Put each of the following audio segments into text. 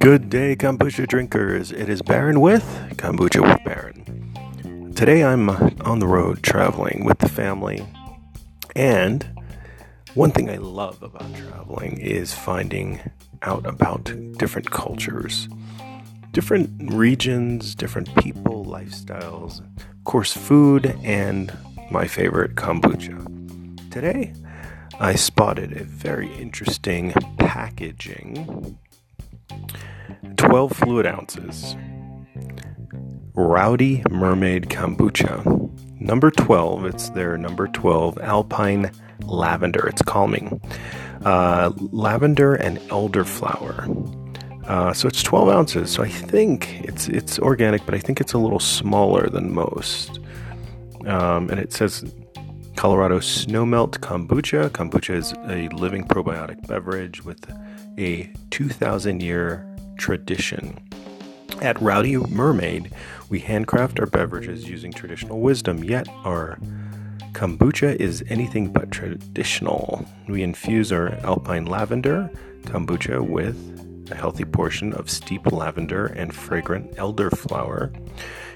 Good day, kombucha drinkers. It is Baron with Kombucha with Baron. Today I'm on the road traveling with the family, and one thing I love about traveling is finding out about different cultures, different regions, different people, lifestyles, of course, food, and my favorite kombucha. Today, I spotted a very interesting packaging 12 fluid ounces. Rowdy Mermaid Kombucha. Number 12, it's their number 12 Alpine Lavender. It's calming. Uh, lavender and elderflower. Uh, so it's 12 ounces. So I think it's it's organic, but I think it's a little smaller than most. Um, and it says Colorado Snowmelt Kombucha. Kombucha is a living probiotic beverage with a 2,000 year tradition. At Rowdy Mermaid, we handcraft our beverages using traditional wisdom, yet our kombucha is anything but traditional. We infuse our alpine lavender kombucha with a healthy portion of steep lavender and fragrant elderflower.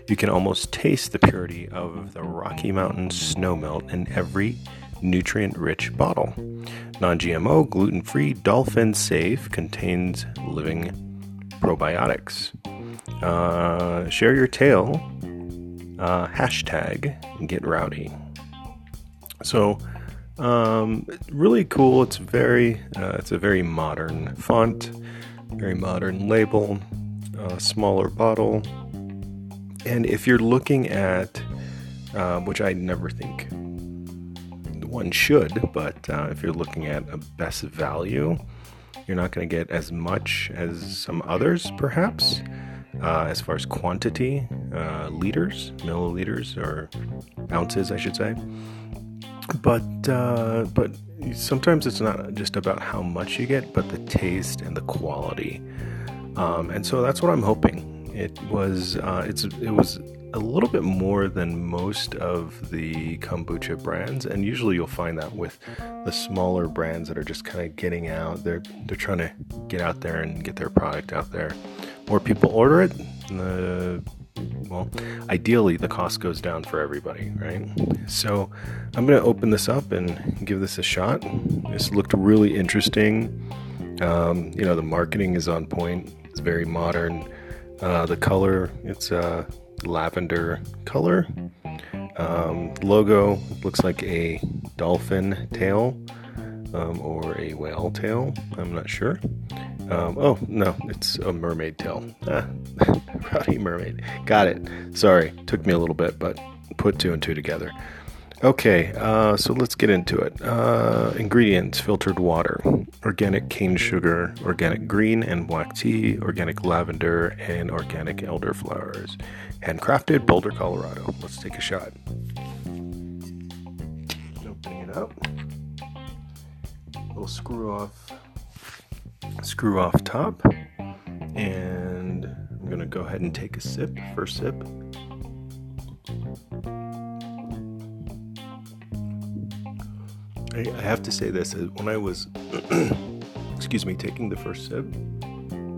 You can almost taste the purity of the Rocky Mountain snowmelt in every nutrient rich bottle. Non GMO, gluten free, dolphin safe, contains living probiotics. Uh, share your tale. Uh, hashtag get rowdy. So, um, really cool. It's very, uh, it's a very modern font, very modern label, uh, smaller bottle. And if you're looking at, uh, which I never think one should, but uh, if you're looking at a best value, you're not going to get as much as some others, perhaps, uh, as far as quantity, uh, liters, milliliters, or ounces, I should say. But uh, but sometimes it's not just about how much you get, but the taste and the quality. Um, and so that's what I'm hoping. It was uh, it's it was a little bit more than most of the kombucha brands, and usually you'll find that with the smaller brands that are just kind of getting out. They're they're trying to get out there and get their product out there. More people order it. The well, ideally the cost goes down for everybody, right? So I'm gonna open this up and give this a shot. This looked really interesting. Um, you know, the marketing is on point. It's very modern. Uh, the color, it's uh, lavender color. Um, logo looks like a dolphin tail um, or a whale tail. I'm not sure. Um, oh, no, it's a mermaid tail. Ah, rowdy mermaid. Got it. Sorry, took me a little bit, but put two and two together. Okay, uh, so let's get into it. Uh, ingredients filtered water, organic cane sugar, organic green and black tea, organic lavender, and organic elderflowers. Handcrafted, Boulder, Colorado. Let's take a shot. Opening it up. Little screw off, screw off top. And I'm going to go ahead and take a sip, first sip. I, I have to say this uh, when I was, excuse me, taking the first sip,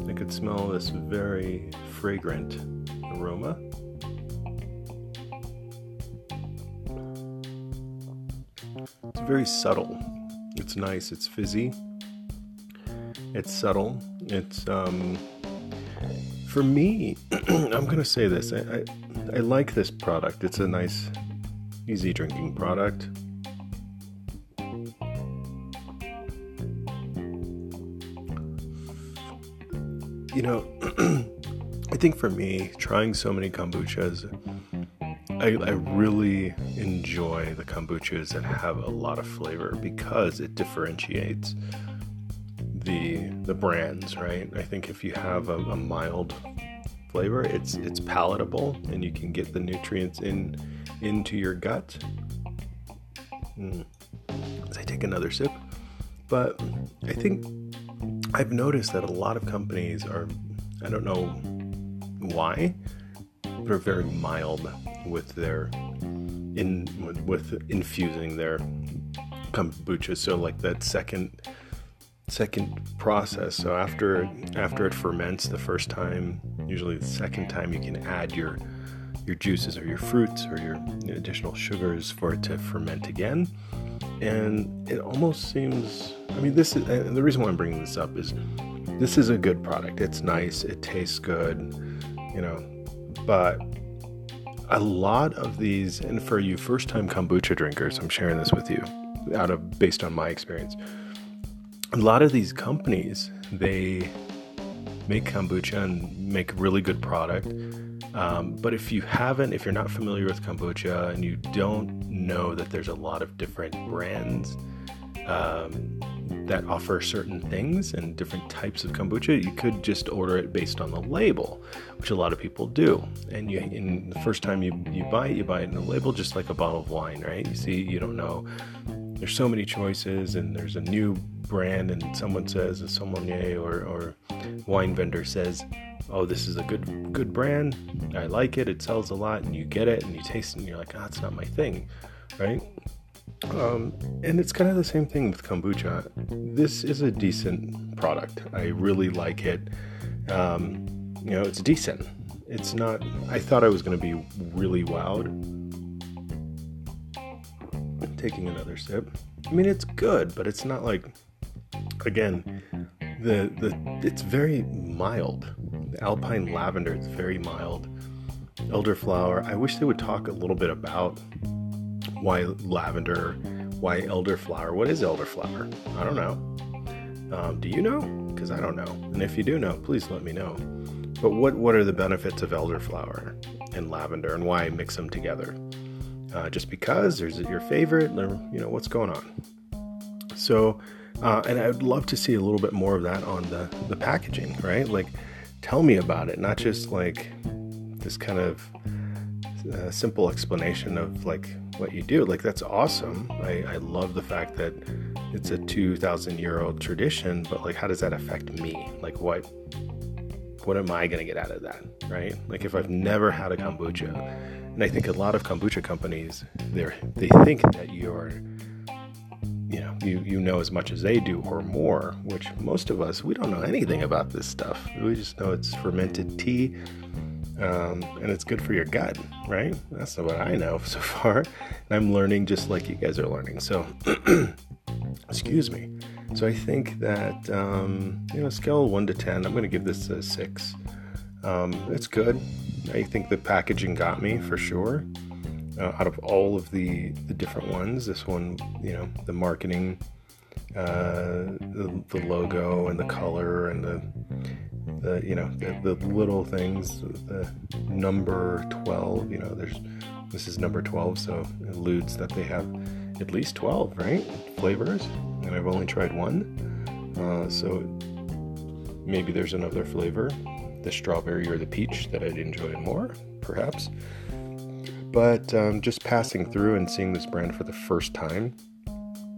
I could smell this very fragrant aroma. It's very subtle. It's nice. It's fizzy. It's subtle. It's um, for me. I'm gonna say this. I, I I like this product. It's a nice, easy drinking product. You know, I think for me, trying so many kombuchas, I, I, really enjoy the kombuchas that have a lot of flavor because it differentiates the the brands, right? I think if you have a, a mild flavor, it's it's palatable and you can get the nutrients in into your gut. Mm. As I take another sip, but I think I've noticed that a lot of companies are, I don't know why, but are very mild with their in with infusing their kombucha. So like that second second process. So after after it ferments the first time, usually the second time you can add your your juices or your fruits or your additional sugars for it to ferment again. And it almost seems I mean this is the reason why I'm bringing this up is this is a good product. It's nice, it tastes good, you know, but a lot of these and for you first time kombucha drinkers, I'm sharing this with you out of based on my experience. A lot of these companies they make kombucha and make really good product. Um, but if you haven't if you're not familiar with kombucha and you don't know that there's a lot of different brands um, that offer certain things and different types of kombucha you could just order it based on the label which a lot of people do. And you in the first time you, you buy it you buy it in the label just like a bottle of wine right? You see you don't know. There's so many choices and there's a new brand and someone says a sommelier or, or wine vendor says oh this is a good good brand. I like it. It sells a lot and you get it and you taste it and you're like ah oh, it's not my thing right um, and it's kind of the same thing with kombucha this is a decent product i really like it um, you know it's decent it's not i thought i was going to be really wowed taking another sip i mean it's good but it's not like again, the the it's very mild. The alpine lavender is very mild. Elderflower. I wish they would talk a little bit about why lavender, why elderflower. What is elderflower? I don't know. Um, do you know? Because I don't know. And if you do know, please let me know. But what what are the benefits of elderflower and lavender, and why mix them together? Uh, just because? Or is it your favorite? Or you know what's going on? So uh, and I would love to see a little bit more of that on the, the packaging, right? Like, tell me about it, not just like this kind of uh, simple explanation of like what you do. Like, that's awesome. I, I love the fact that it's a 2,000 year old tradition, but like, how does that affect me? Like, what? What am I to get out of that, right? Like if I've never had a kombucha, and I think a lot of kombucha companies, they they think that you're you know you you know as much as they do or more which most of us we don't know anything about this stuff we just know it's fermented tea um, and it's good for your gut right? That's what i know so far. And i'm learning just like you guys are learning. So excuse me. So i think that um, you know scale 1 to 10 i'm going to give this a 6 um, it's good. I think the packaging got me for sure uh, out of all of the the different ones. This one, you know, the marketing, uh, the, the logo and the color and the the you know the, the little things, the number twelve. You know, there's this is number twelve, so it alludes that they have at least twelve, right, flavors, and I've only tried one. Uh, so maybe there's another flavor, the strawberry or the peach, that I'd enjoy more, perhaps. But um, just passing through and seeing this brand for the first time,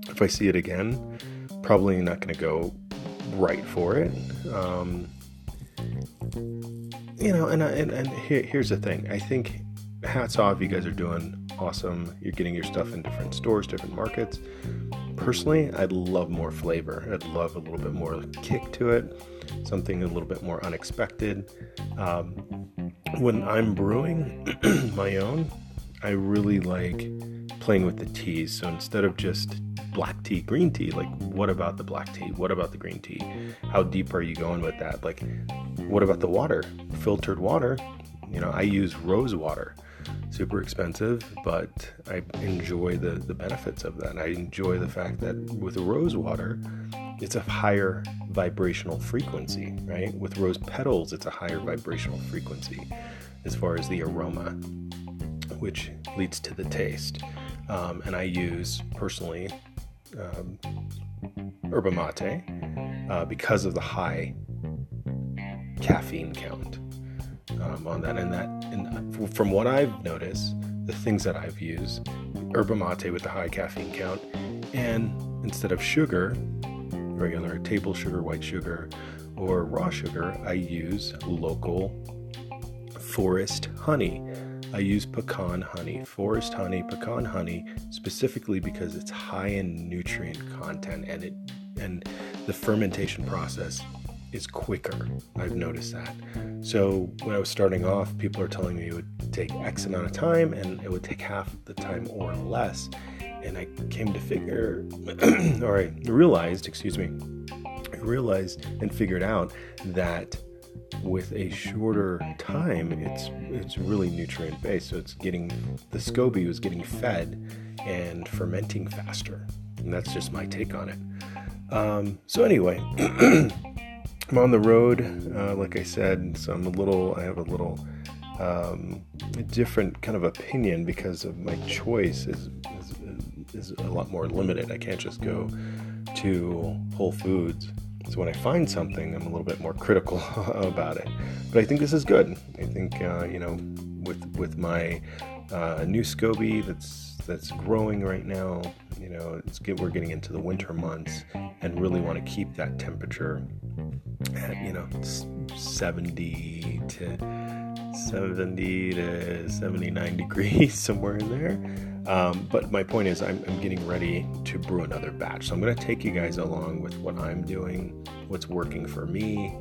if I see it again, probably not going to go right for it. Um, you know, and, and, and here, here's the thing I think hats off, you guys are doing awesome. You're getting your stuff in different stores, different markets. Personally, I'd love more flavor. I'd love a little bit more kick to it, something a little bit more unexpected. Um, when I'm brewing my own, I really like playing with the teas. So instead of just black tea, green tea, like what about the black tea? What about the green tea? How deep are you going with that? Like, what about the water? Filtered water. You know, I use rose water. Super expensive, but I enjoy the, the benefits of that. I enjoy the fact that with rose water, it's a higher vibrational frequency, right? With rose petals, it's a higher vibrational frequency as far as the aroma which leads to the taste. Um, and I use personally um, mate uh, because of the high caffeine count um, on that. And that, and from what I've noticed, the things that I've used, yerba mate with the high caffeine count, and instead of sugar, regular table sugar, white sugar, or raw sugar, I use local forest honey I use pecan honey, forest honey, pecan honey, specifically because it's high in nutrient content and it and the fermentation process is quicker. I've noticed that. So when I was starting off, people are telling me it would take X amount of time and it would take half the time or less. And I came to figure, or I realized, excuse me, I realized and figured out that with a shorter time, it's it's really nutrient based. So it's getting the SCOBY was getting fed and fermenting faster, and that's just my take on it. Um, so anyway, I'm on the road, uh, like I said, so I'm a little. I have a little um, different kind of opinion because of my choice is, is is a lot more limited. I can't just go to Whole Foods so when I find something, I'm a little bit more critical about it. But I think this is good. I think uh, you know, with with my uh, new SCOBY that's that's growing right now. You know, it's get, we're getting into the winter months and really want to keep that temperature at you know 70 to 70 to 79 degrees somewhere in there um, but my point is, I'm, I'm, getting ready to brew another batch. So I'm going to take you guys along with what I'm doing, what's working for me,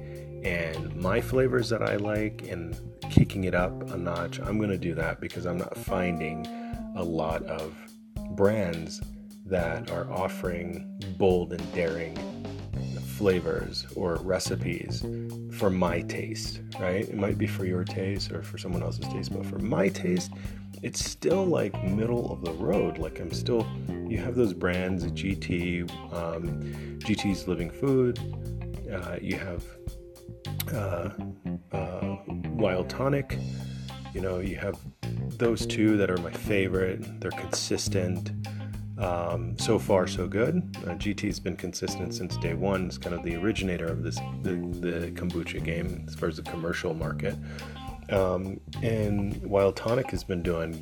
and my flavors that I like, and kicking it up a notch. I'm going to do that because I'm not finding a lot of brands that are offering bold and daring flavors or recipes for my taste, right? It might be for your taste or for someone else's taste, but for my taste, it's still like middle of the road. Like I'm still, you have those brands, GT, um, GT's Living Food. Uh, you have uh, uh, Wild Tonic. You know, you have those two that are my favorite. They're consistent. Um, so far, so good. Uh, GT's been consistent since day one. It's kind of the originator of this the, the kombucha game as far as the commercial market. Um, and Wild Tonic has been doing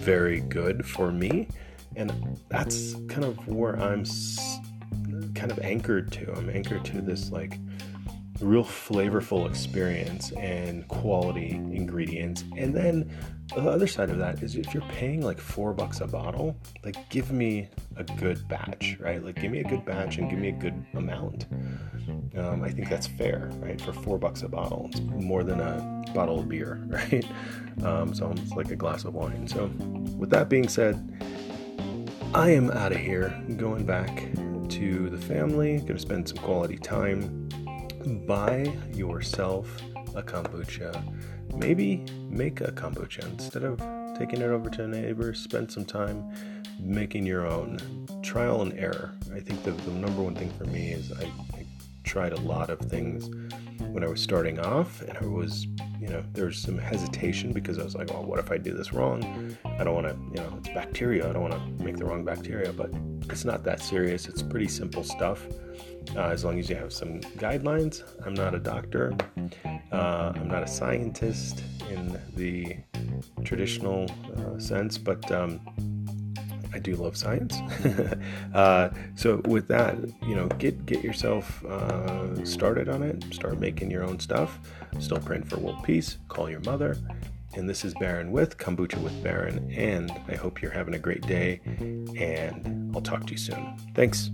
very good for me, and that's kind of where I'm s- kind of anchored to. I'm anchored to this like real flavorful experience and quality ingredients. And then the other side of that is if you're paying like four bucks a bottle, like give me a good batch, right? Like give me a good batch and give me a good amount. Um, I think that's fair, right? For four bucks a bottle, it's more than a bottle of beer, right? Um, so it's like a glass of wine. So with that being said, I am out of here, going back to the family, gonna spend some quality time buy yourself a kombucha. Maybe make a kombucha instead of taking it over to a neighbor. Spend some time making your own. Trial and error. I think the, the number one thing for me is I, I tried a lot of things when I was starting off, and I was, you know, there was some hesitation because I was like, well, what if I do this wrong? I don't want to, you know, it's bacteria. I don't want to make the wrong bacteria, but it's not that serious. It's pretty simple stuff uh, as long as you have some guidelines. I'm not a doctor, uh, I'm not a scientist in the traditional uh, sense, but um, I do love science. Uh, so with that, you know, get get yourself uh, started on it. Start making your own stuff. Still praying for world peace. Call your mother. And this is Baron with Kombucha with Baron. And I hope you're having a great day. And I'll talk to you soon. Thanks.